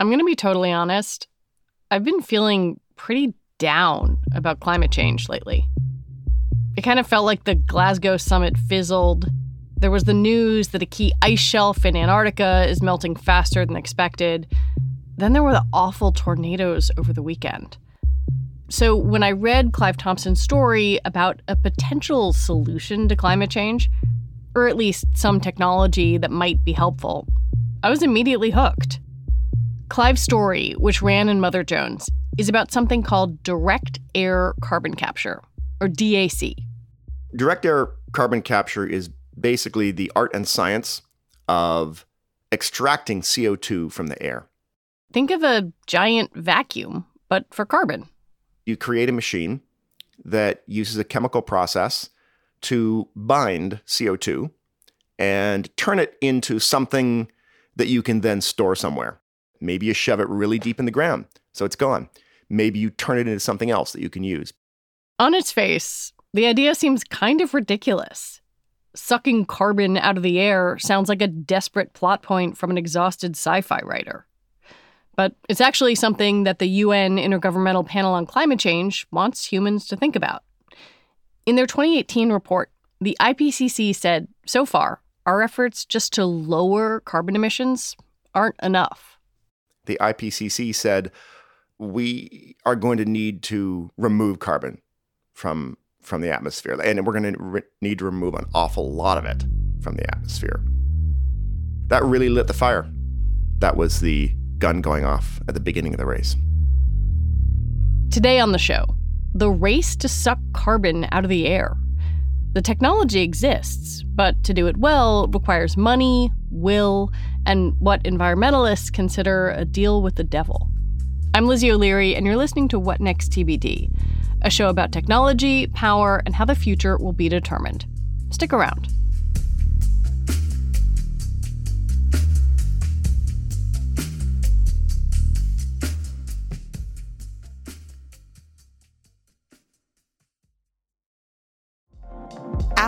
I'm going to be totally honest. I've been feeling pretty down about climate change lately. It kind of felt like the Glasgow summit fizzled. There was the news that a key ice shelf in Antarctica is melting faster than expected. Then there were the awful tornadoes over the weekend. So when I read Clive Thompson's story about a potential solution to climate change, or at least some technology that might be helpful, I was immediately hooked. Clive's story, which ran in Mother Jones, is about something called direct air carbon capture, or DAC. Direct air carbon capture is basically the art and science of extracting CO2 from the air. Think of a giant vacuum, but for carbon. You create a machine that uses a chemical process to bind CO2 and turn it into something that you can then store somewhere. Maybe you shove it really deep in the ground so it's gone. Maybe you turn it into something else that you can use. On its face, the idea seems kind of ridiculous. Sucking carbon out of the air sounds like a desperate plot point from an exhausted sci fi writer. But it's actually something that the UN Intergovernmental Panel on Climate Change wants humans to think about. In their 2018 report, the IPCC said so far, our efforts just to lower carbon emissions aren't enough. The IPCC said we are going to need to remove carbon from from the atmosphere and we're going to re- need to remove an awful lot of it from the atmosphere. That really lit the fire. That was the gun going off at the beginning of the race. Today on the show, the race to suck carbon out of the air. The technology exists, but to do it well requires money, will, and what environmentalists consider a deal with the devil. I'm Lizzie O'Leary, and you're listening to What Next TBD, a show about technology, power, and how the future will be determined. Stick around.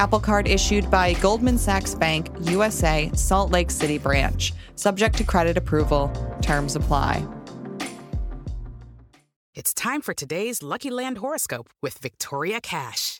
Apple Card issued by Goldman Sachs Bank, USA, Salt Lake City branch. Subject to credit approval. Terms apply. It's time for today's Lucky Land horoscope with Victoria Cash.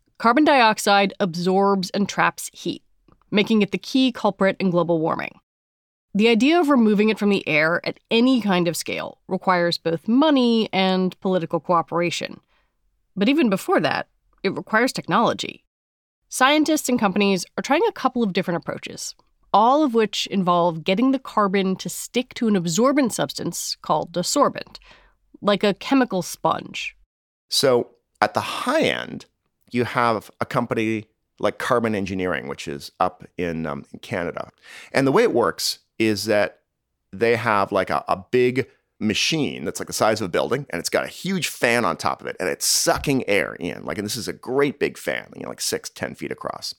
Carbon dioxide absorbs and traps heat, making it the key culprit in global warming. The idea of removing it from the air at any kind of scale requires both money and political cooperation. But even before that, it requires technology. Scientists and companies are trying a couple of different approaches. all of which involve getting the carbon to stick to an absorbent substance called a sorbent, like a chemical sponge. So at the high end, you have a company like Carbon Engineering, which is up in, um, in Canada. And the way it works is that they have like a, a big machine that's like the size of a building and it's got a huge fan on top of it and it's sucking air in like and this is a great big fan you know like six ten feet across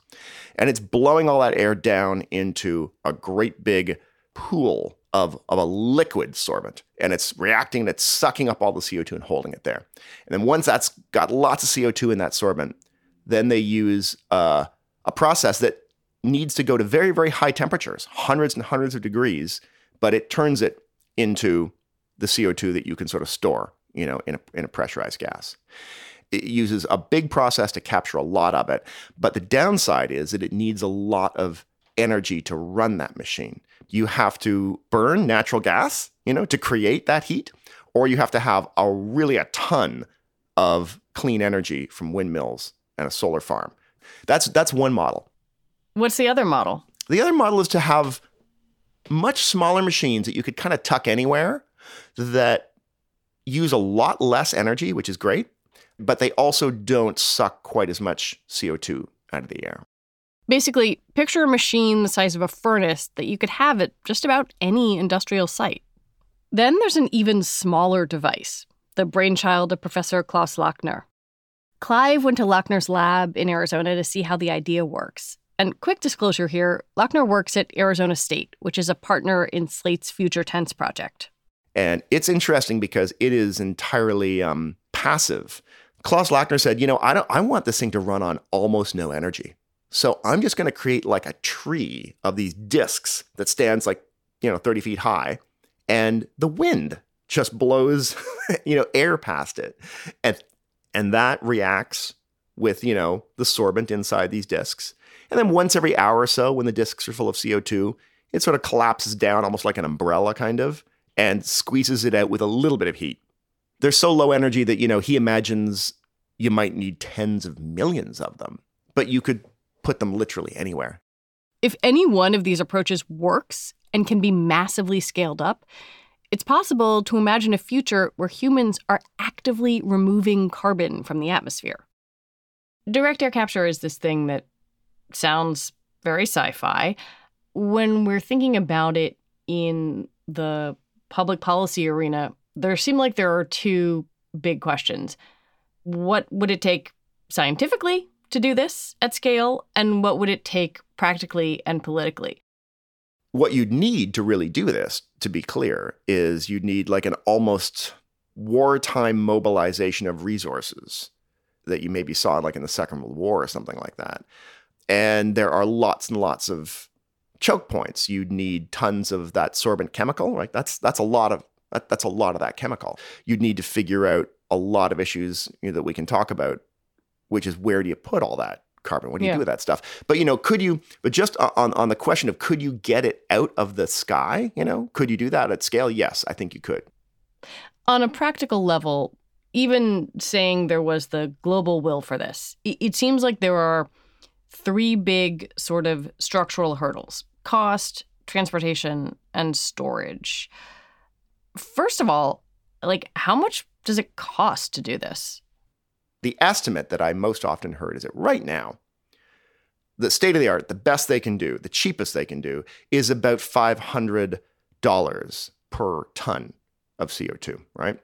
and it's blowing all that air down into a great big pool of, of a liquid sorbent and it's reacting and it's sucking up all the co2 and holding it there and then once that's got lots of co2 in that sorbent then they use uh, a process that needs to go to very very high temperatures hundreds and hundreds of degrees but it turns it into the CO2 that you can sort of store, you know, in a, in a pressurized gas. It uses a big process to capture a lot of it, but the downside is that it needs a lot of energy to run that machine. You have to burn natural gas, you know, to create that heat, or you have to have a really a ton of clean energy from windmills and a solar farm. That's that's one model. What's the other model? The other model is to have much smaller machines that you could kind of tuck anywhere that use a lot less energy, which is great, but they also don't suck quite as much CO2 out of the air. Basically, picture a machine the size of a furnace that you could have at just about any industrial site. Then there's an even smaller device, the brainchild of Professor Klaus Lackner. Clive went to Lackner's lab in Arizona to see how the idea works. And quick disclosure here Lackner works at Arizona State, which is a partner in Slate's Future Tense project. And it's interesting because it is entirely um, passive. Klaus Lackner said, you know, I don't I want this thing to run on almost no energy. So I'm just going to create like a tree of these discs that stands like, you know, 30 feet high. And the wind just blows, you know, air past it. And and that reacts with, you know, the sorbent inside these discs. And then once every hour or so, when the discs are full of CO2, it sort of collapses down almost like an umbrella kind of and squeezes it out with a little bit of heat. They're so low energy that, you know, he imagines you might need tens of millions of them, but you could put them literally anywhere. If any one of these approaches works and can be massively scaled up, it's possible to imagine a future where humans are actively removing carbon from the atmosphere. Direct air capture is this thing that sounds very sci fi. When we're thinking about it in the public policy arena, there seem like there are two big questions. What would it take scientifically to do this at scale, and what would it take practically and politically? What you'd need to really do this, to be clear, is you'd need like an almost wartime mobilization of resources that you maybe saw like in the Second World War or something like that. And there are lots and lots of choke points. You'd need tons of that sorbent chemical, right? That's that's a lot of that, that's a lot of that chemical. You'd need to figure out a lot of issues you know, that we can talk about, which is where do you put all that carbon? What do you Yeah. do with that stuff? But you know, could you? But just on on the question of could you get it out of the sky? You know, could you do that at scale? Yes, I think you could. On a practical level, even saying there was the global will for this, it, it seems like there are three big sort of structural hurdles cost, transportation, and storage. First of all, like how much does it cost to do this? The estimate that I most often heard is that right now, the state of the art, the best they can do, the cheapest they can do, is about $500 per ton of CO2, right?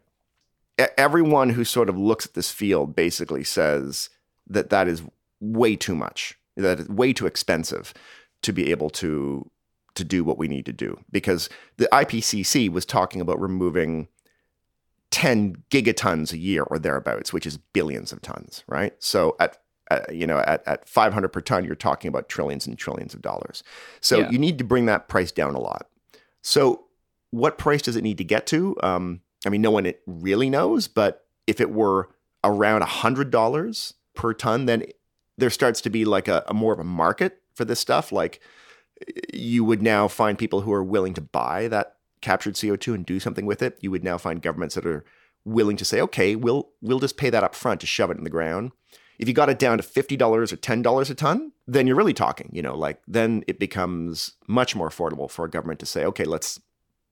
Everyone who sort of looks at this field basically says that that is way too much, that it's way too expensive to be able to to do what we need to do because the IPCC was talking about removing 10 gigatons a year or thereabouts, which is billions of tons, right? So at uh, you know at, at 500 per ton, you're talking about trillions and trillions of dollars. So Yeah. you need to bring that price down a lot. So what price does it need to get to? Um, I mean, no one really knows, but if it were around hundred dollars per ton, then there starts to be like a, a more of a market for this stuff. Like you would now find people who are willing to buy that captured CO2 and do something with it. You would now find governments that are willing to say, okay, we'll we'll just pay that up front to shove it in the ground. If you got it down to $50 or $10 a ton, then you're really talking, you know, like then it becomes much more affordable for a government to say, okay, let's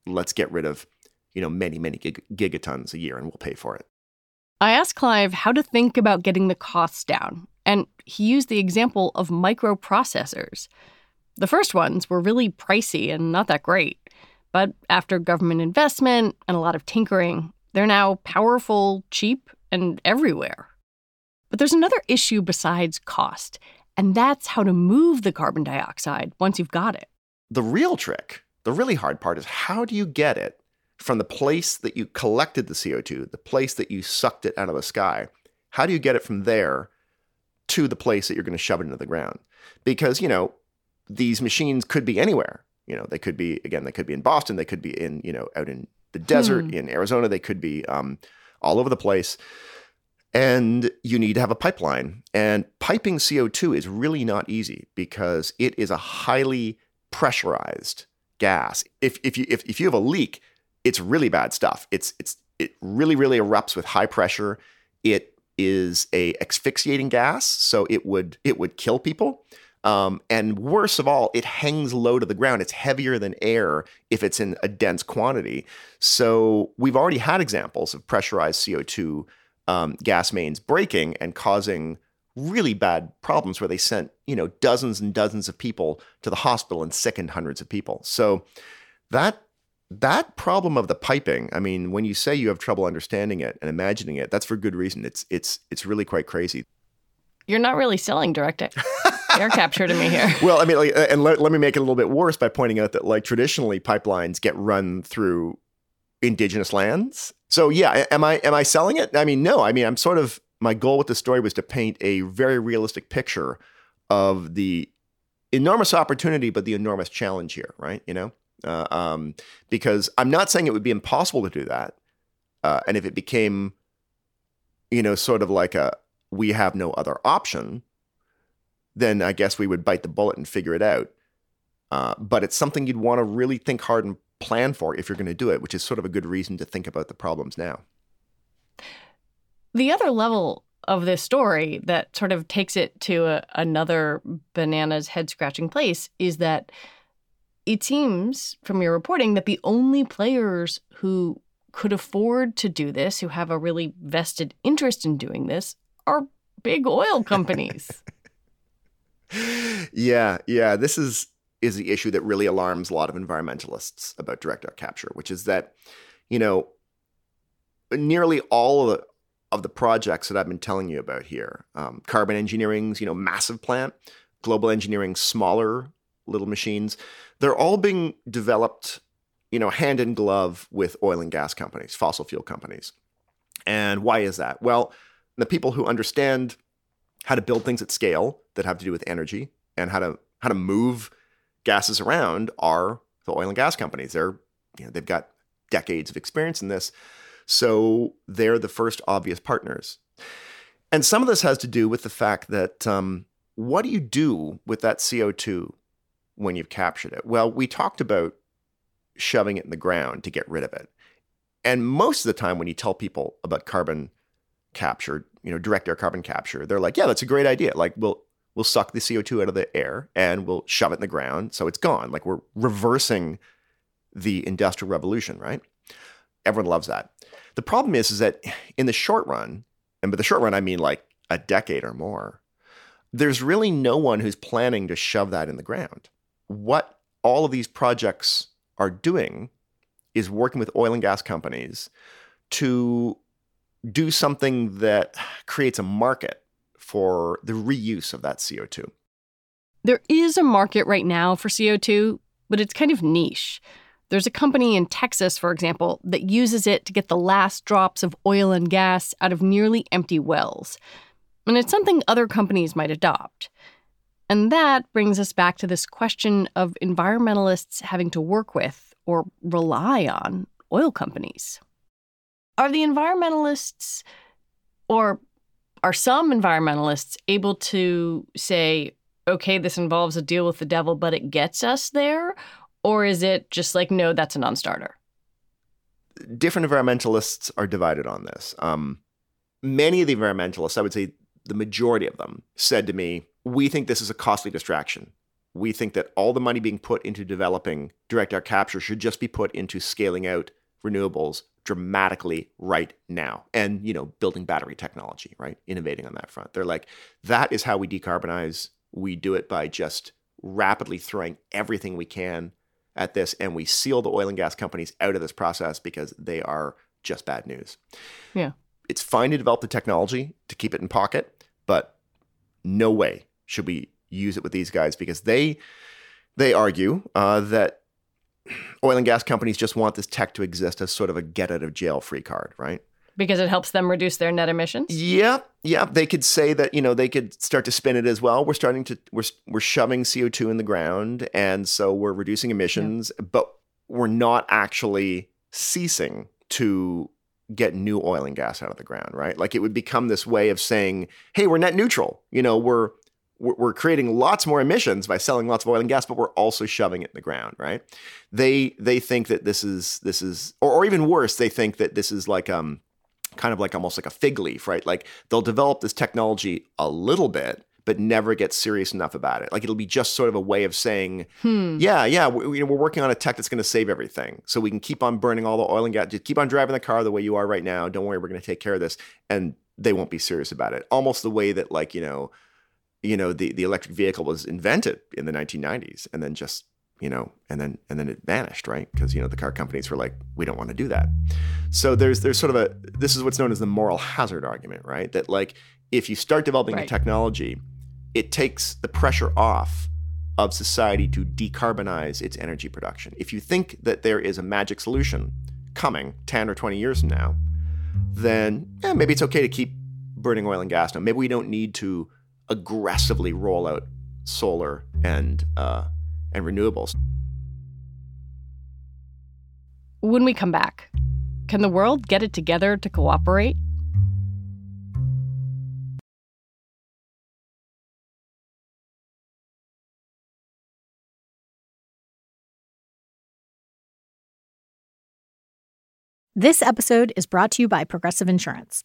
let's get rid of, you know, many, many gig- gigatons a year and we'll pay for it. I asked Clive how to think about getting the costs down, and he used the example of microprocessors. The first ones were really pricey and not that great. But after government investment and a lot of tinkering, they're now powerful, cheap, and everywhere. But there's another issue besides cost, and that's how to move the carbon dioxide once you've got it. The real trick, the really hard part is how do you get it from the place that you collected the CO2, the place that you sucked it out of the sky? How do you get it from there to the place that you're going to shove it into the ground? Because, you know, these machines could be anywhere. You know, they could be again, they could be in Boston, they could be in you know out in the desert Hmm. in Arizona, they could be um, all over the place. And you need to have a pipeline. And piping CO2 is really not easy because it is a highly pressurized gas. If if you if, if you have a leak, it's really bad stuff. It's it's it really really erupts with high pressure. It is a asphyxiating gas, so it would it would kill people. Um, and worse of all, it hangs low to the ground. It's heavier than air if it's in a dense quantity. So we've already had examples of pressurized CO2 um, gas mains breaking and causing really bad problems where they sent you know dozens and dozens of people to the hospital and sickened hundreds of people. So that that problem of the piping, I mean, when you say you have trouble understanding it and imagining it, that's for good reason. It's it's it's really quite crazy. You're not really selling direct air capture to me here. Well, I mean, like, and let, let me make it a little bit worse by pointing out that, like, traditionally pipelines get run through indigenous lands. So, yeah, am I am I selling it? I mean, no. I mean, I'm sort of my goal with the story was to paint a very realistic picture of the enormous opportunity, but the enormous challenge here, right? You know, uh, um, because I'm not saying it would be impossible to do that, uh, and if it became, you know, sort of like a we have no other option, then I guess we would bite the bullet and figure it out. Uh, but it's something you'd want to really think hard and plan for if you're going to do it, which is sort of a good reason to think about the problems now. The other level of this story that sort of takes it to a, another bananas head scratching place is that it seems from your reporting that the only players who could afford to do this, who have a really vested interest in doing this, are big oil companies. Yeah, yeah. This is is the issue that really alarms a lot of environmentalists about direct air capture, which is that, you know, nearly all of the, of the projects that I've been telling you about here, um, carbon engineering's, you know, massive plant, global engineering, smaller little machines, they're all being developed, you know, hand in glove with oil and gas companies, fossil fuel companies. And why is that? Well, the people who understand how to build things at scale that have to do with energy and how to how to move gases around are the oil and gas companies. They're you know they've got decades of experience in this, so they're the first obvious partners. And some of this has to do with the fact that um, what do you do with that CO two when you've captured it? Well, we talked about shoving it in the ground to get rid of it, and most of the time when you tell people about carbon capture, you know, direct air carbon capture, they're like, yeah, that's a great idea. Like we'll we'll suck the CO2 out of the air and we'll shove it in the ground so it's gone. Like we're reversing the industrial revolution, right? Everyone loves that. The problem is is that in the short run, and by the short run I mean like a decade or more, there's really no one who's planning to shove that in the ground. What all of these projects are doing is working with oil and gas companies to do something that creates a market for the reuse of that CO2. There is a market right now for CO2, but it's kind of niche. There's a company in Texas, for example, that uses it to get the last drops of oil and gas out of nearly empty wells. And it's something other companies might adopt. And that brings us back to this question of environmentalists having to work with or rely on oil companies. Are the environmentalists, or are some environmentalists able to say, okay, this involves a deal with the devil, but it gets us there? Or is it just like, no, that's a non starter? Different environmentalists are divided on this. Um, many of the environmentalists, I would say the majority of them said to me, We think this is a costly distraction. We think that all the money being put into developing direct air capture should just be put into scaling out renewables dramatically right now. And you know building battery technology right? Innovating on that front. They're like that is how we decarbonize. We do it by just rapidly throwing everything we can at this and we seal the oil and gas companies out of this process because they are just bad news. Yeah. it's fine to develop the technology to keep it in pocket, but no way should we use it with these guys because they they argue uh, that oil and gas companies just want this tech to exist as sort of a get out of jail free card, right? Because it helps them reduce their net emissions? Yeah, yeah. They could say that you know they could start to spin it as well. We're starting to we're we're shoving CO two in the ground, and so we're reducing emissions, but we're not actually ceasing to get new oil and gas out of the ground, right? Like it would become this way of saying, "Hey, we're net neutral." You know, we're we're creating lots more emissions by selling lots of oil and gas, but we're also shoving it in the ground, right? They they think that this is this is, or, or even worse, they think that this is like um kind of like almost like a fig leaf, right? Like they'll develop this technology a little bit, but never get serious enough about it. Like it'll be just sort of a way of saying, yeah, yeah, we, you know, we're working on a tech that's going to save everything, so we can keep on burning all the oil and gas. Just keep on driving the car the way you are right now. Don't worry, we're going to take care of this, and they won't be serious about it. Almost the way that like you know, you know, the the electric vehicle was invented in the 1990s, and then just you know, and then and then it vanished, right? Because you know the car companies were like, we don't want to do that. So there's there's sort of a this is what's known as the moral hazard argument, right? That like if you start developing Right. a technology, it takes the pressure off of society to decarbonize its energy production. If you think that there is a magic solution coming 10 or 20 years from now, then yeah, maybe it's okay to keep burning oil and gas now. Maybe we don't need to aggressively roll out solar and uh, and renewables. When we come back, can the world get it together to cooperate? This episode is brought to you by Progressive Insurance.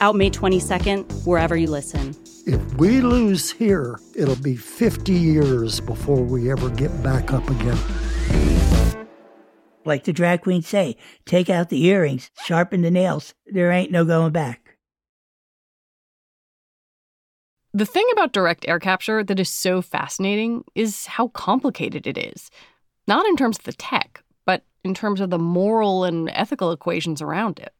Out May 22nd, wherever you listen. If we lose here, it'll be 50 years before we ever get back up again. Like the drag queens say, take out the earrings, sharpen the nails. There ain't no going back. The thing about direct air capture that is so fascinating is how complicated it is. Not in terms of the tech, but in terms of the moral and ethical equations around it.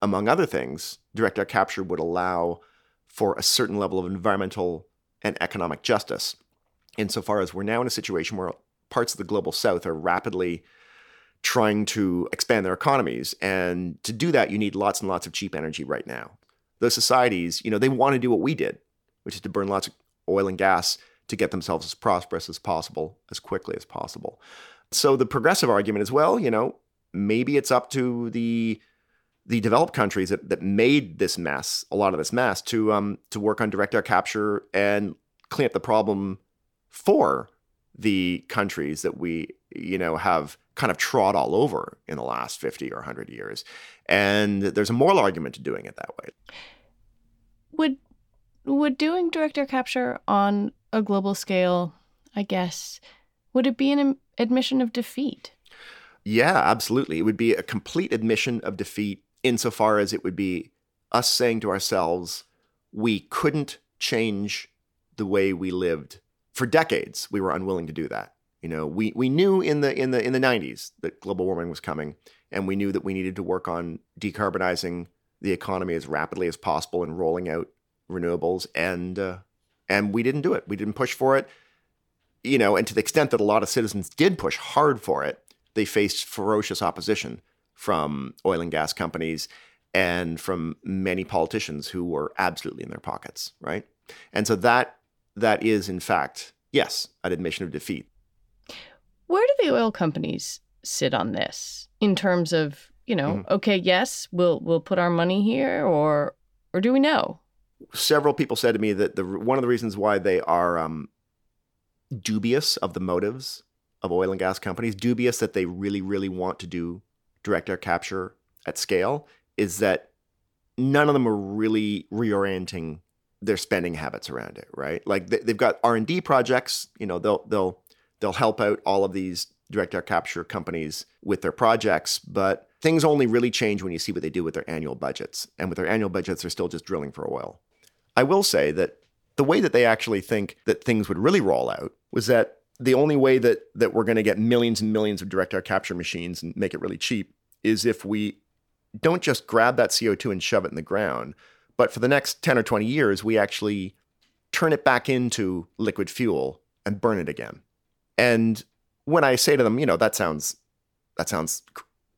Among other things, direct air capture would allow for a certain level of environmental and economic justice, insofar as we're now in a situation where parts of the global south are rapidly trying to expand their economies. And to do that, you need lots and lots of cheap energy right now. Those societies, you know, they want to do what we did, which is to burn lots of oil and gas to get themselves as prosperous as possible, as quickly as possible. So the progressive argument is, well, you know, maybe it's up to the the developed countries that, that made this mess, a lot of this mess, to um to work on direct air capture and clean up the problem for the countries that we, you know, have kind of trod all over in the last 50 or 100 years. And there's a moral argument to doing it that way. Would would doing direct air capture on a global scale, I guess, would it be an admission of defeat? Yeah, absolutely. It would be a complete admission of defeat insofar as it would be us saying to ourselves, we couldn't change the way we lived. For decades, we were unwilling to do that. You know, we, we knew in the in the in the 90s that global warming was coming, and we knew that we needed to work on decarbonizing the economy as rapidly as possible and rolling out renewables, and uh, and we didn't do it. We didn't push for it. You know, and to the extent that a lot of citizens did push hard for it, they faced ferocious opposition from oil and gas companies and from many politicians who were absolutely in their pockets, right? And so that that is in fact, yes, an admission of defeat. Where do the oil companies sit on this in terms of, you know, mm-hmm. okay, yes, we'll we'll put our money here or or do we know? Several people said to me that the one of the reasons why they are um, dubious of the motives of oil and gas companies, dubious that they really, really want to do direct air capture at scale, is that none of them are really reorienting their spending habits around it, right? Like they've got R and D projects. You know, they'll they'll They'll help out all of these direct air capture companies with their projects, but things only really change when you see what they do with their annual budgets. And with their annual budgets, they're still just drilling for oil. I will say that the way that they actually think that things would really roll out was that the only way that that we're going to get millions and millions of direct air capture machines and make it really cheap is if we don't just grab that CO2 and shove it in the ground, but for the next 10 or 20 years, we actually turn it back into liquid fuel and burn it again. And when I say to them, you know, that sounds that sounds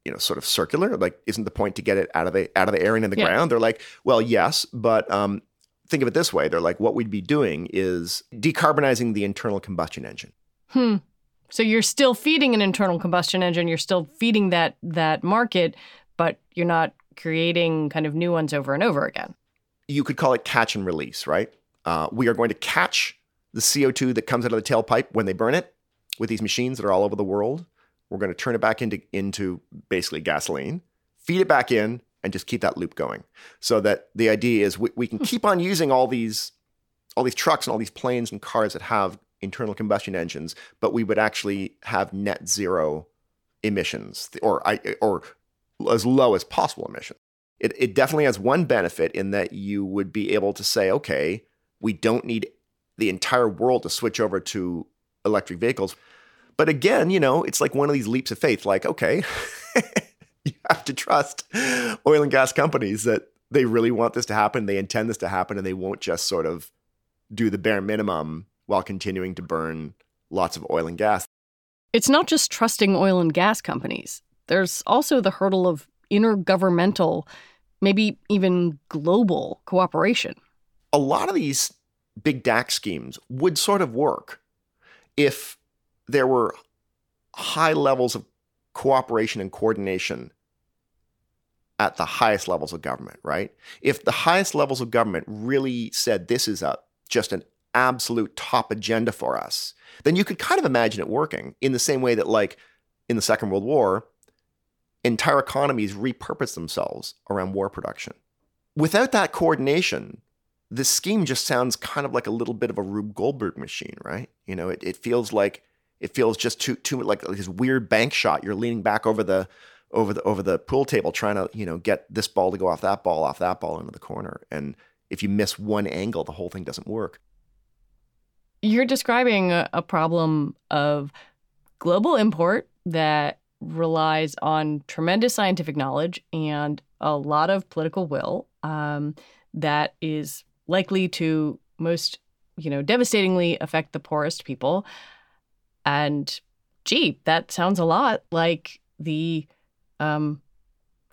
you know sort of circular. Like, isn't the point to get it out of the out of the air and in the yeah. ground? They're like, well, yes, but um, think of it this way. They're like, what we'd be doing is decarbonizing the internal combustion engine. Hmm. So you're still feeding an internal combustion engine. You're still feeding that that market, but you're not creating kind of new ones over and over again. You could call it catch and release, right? Uh, we are going to catch the CO2 that comes out of the tailpipe when they burn it, with these machines that are all over the world. We're going to turn it back into into basically gasoline, feed it back in, and just keep that loop going. So that the idea is we, we can keep on using all these all these trucks and all these planes and cars that have internal combustion engines, but we would actually have net zero emissions or or as low as possible emissions. It, it definitely has one benefit in that you would be able to say, okay, we don't need the entire world to switch over to electric vehicles. But again, you know, it's like one of these leaps of faith. Like, okay, you have to trust oil and gas companies that they really want this to happen, they intend this to happen, and they won't just sort of do the bare minimum while continuing to burn lots of oil and gas. It's not just trusting oil and gas companies. There's also the hurdle of intergovernmental, maybe even global cooperation. A lot of these big DAC schemes would sort of work if there were high levels of cooperation and coordination at the highest levels of government, right? If the highest levels of government really said this is a just an absolute top agenda for us, then you could kind of imagine it working in the same way that like in the Second World War, entire economies repurpose themselves around war production. Without that coordination, this scheme just sounds kind of like a little bit of a Rube Goldberg machine, right? You know, it, it feels like it feels just too too like, like this weird bank shot. You're leaning back over the over the over the pool table trying to you know get this ball to go off that ball off that ball into the corner and if you miss one angle the whole thing doesn't work you're describing a, problem of global import that relies on tremendous scientific knowledge and a lot of political will um, that is likely to most you know devastatingly affect the poorest people. And gee that sounds a lot like the um,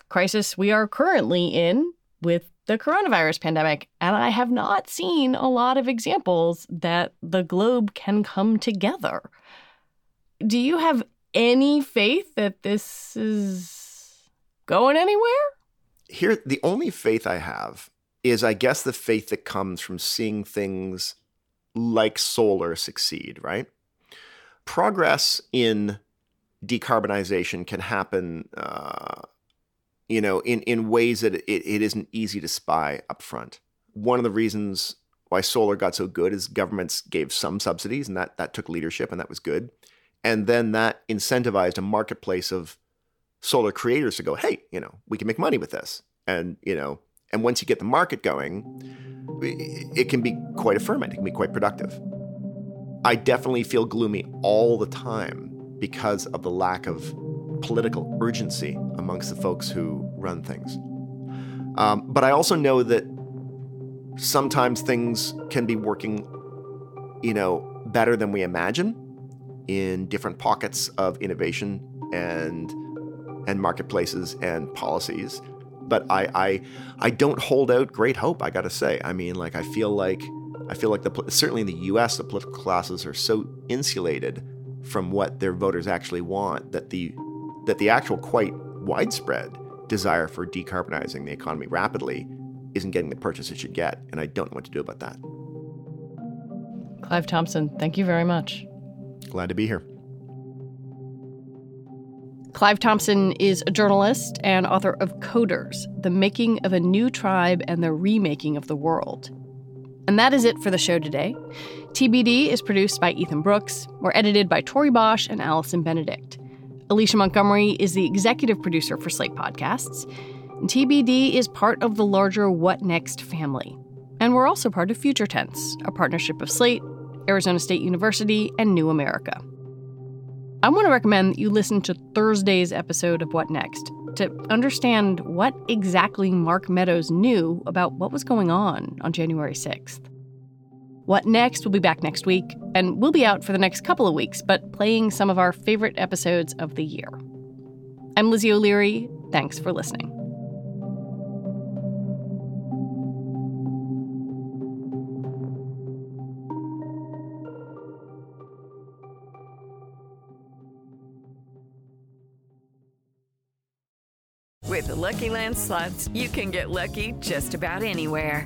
crisis we are currently in with the coronavirus pandemic. And I have not seen a lot of examples that the globe can come together. Do you have any faith that this is going anywhere? Here, the only faith I have is, I guess, the faith that comes from seeing things like solar succeed, right? Progress in decarbonization can happen, uh, you know, in, in ways that it, it isn't easy to spy up front. One of the reasons why solar got so good is governments gave some subsidies, and that, that took leadership, and that was good. And then that incentivized a marketplace of solar creators to go, hey, you know, we can make money with this. And, you know, and once you get the market going, it can be quite a ferment, it can be quite productive. I definitely feel gloomy all the time because of the lack of political urgency amongst the folks who run things. Um, but I also know that sometimes things can be working, you know, better than we imagine in different pockets of innovation and and marketplaces and policies. But I I I don't hold out great hope. I got to say. I mean, like I feel like I feel like the certainly in the U.S. the political classes are so insulated from what their voters actually want that the that the actual quite widespread desire for decarbonizing the economy rapidly isn't getting the purchase it should get and i don't know what to do about that clive thompson thank you very much glad to be here clive thompson is a journalist and author of coders the making of a new tribe and the remaking of the world and that is it for the show today. TBD is produced by Ethan Brooks. We're edited by Tori Bosch and Allison Benedict. Alicia Montgomery is the executive producer for Slate Podcasts. TBD is part of the larger What Next family. And we're also part of Future Tense, a partnership of Slate, Arizona State University, and New America. I want to recommend that you listen to Thursday's episode of What Next to understand what exactly Mark Meadows knew about what was going on on January 6th. What Next we will be back next week, and we'll be out for the next couple of weeks, but playing some of our favorite episodes of the year. I'm Lizzie O'Leary. Thanks for listening. With the Lucky Land slots, you can get lucky just about anywhere.